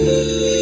Queen